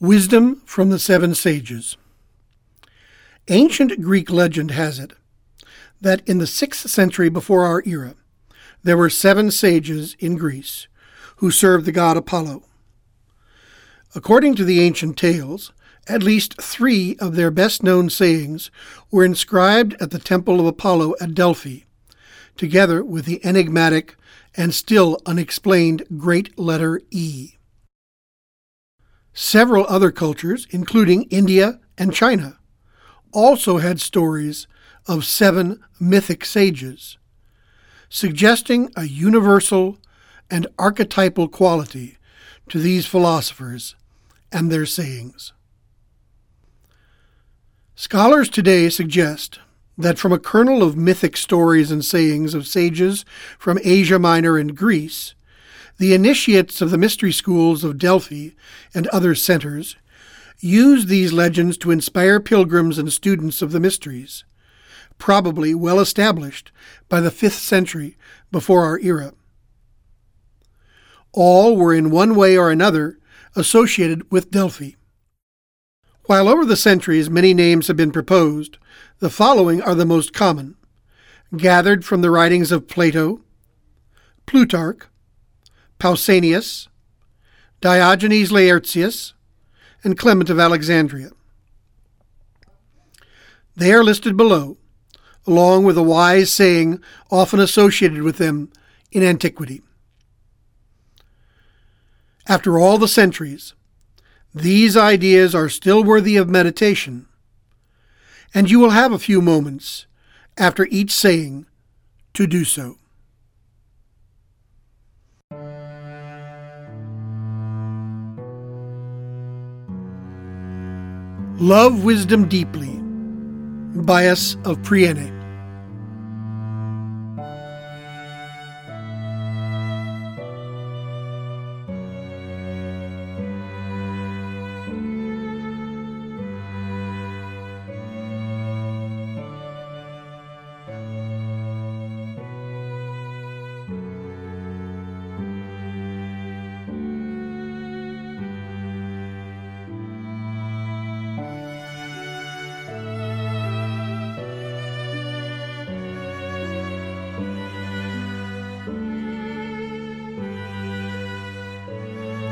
Wisdom from the Seven Sages. Ancient Greek legend has it that in the 6th century before our era, there were seven sages in Greece who served the god Apollo. According to the ancient tales, at least three of their best known sayings were inscribed at the temple of Apollo at Delphi, together with the enigmatic and still unexplained great letter E. Several other cultures, including India and China, also had stories of seven mythic sages, suggesting a universal and archetypal quality to these philosophers and their sayings. Scholars today suggest that from a kernel of mythic stories and sayings of sages from Asia Minor and Greece, the initiates of the mystery schools of Delphi and other centers used these legends to inspire pilgrims and students of the mysteries, probably well established by the 5th century before our era. All were in one way or another associated with Delphi. While over the centuries many names have been proposed, the following are the most common, gathered from the writings of Plato, Plutarch, Pausanias, Diogenes Laertius, and Clement of Alexandria. They are listed below, along with a wise saying often associated with them in antiquity. After all the centuries, these ideas are still worthy of meditation, and you will have a few moments after each saying to do so. Love Wisdom Deeply, Bias of Priene.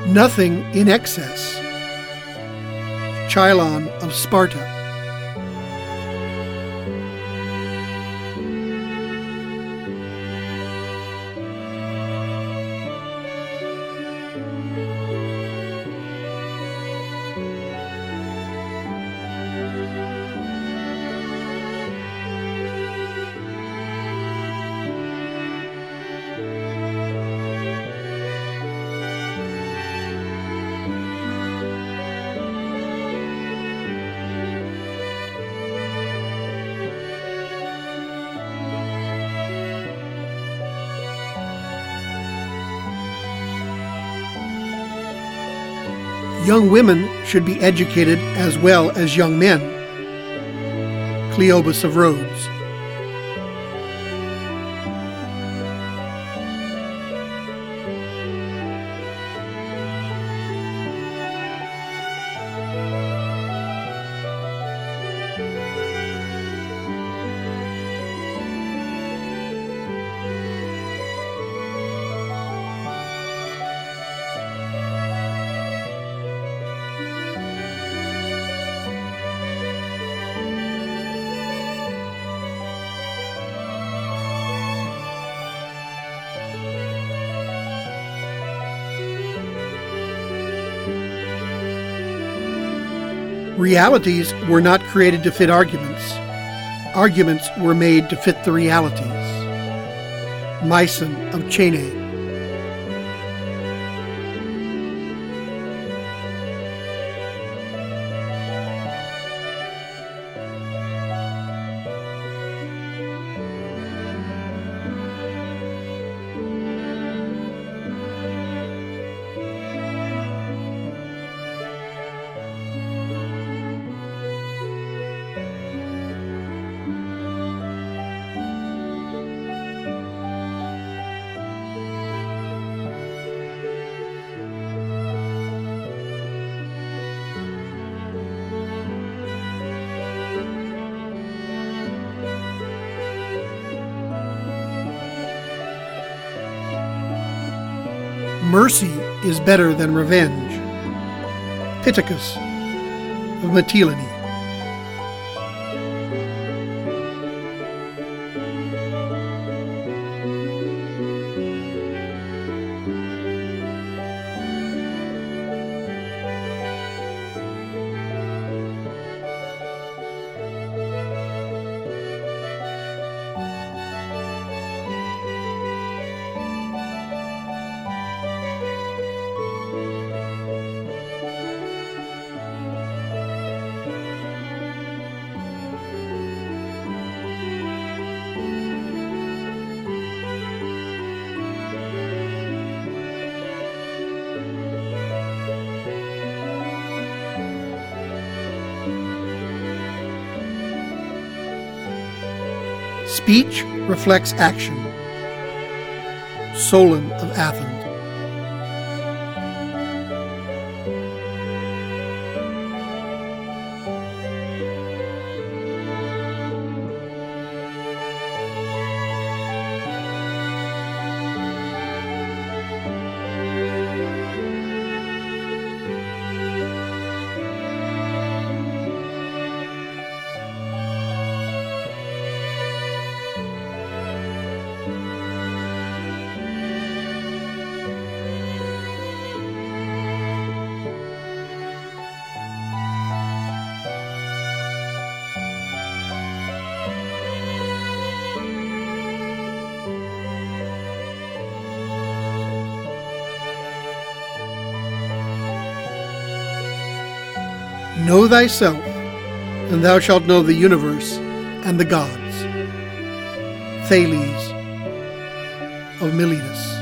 Nothing in excess. Chilon of Sparta. Young women should be educated as well as young men. Cleobulus of Rhodes. Realities were not created to fit arguments. Arguments were made to fit the realities. Myson of Chenae. Mercy is better than revenge. Pittacus of Mitylene. Speech reflects action. Solon of Athens. Know thyself, and thou shalt know the universe and the gods. Thales of Miletus.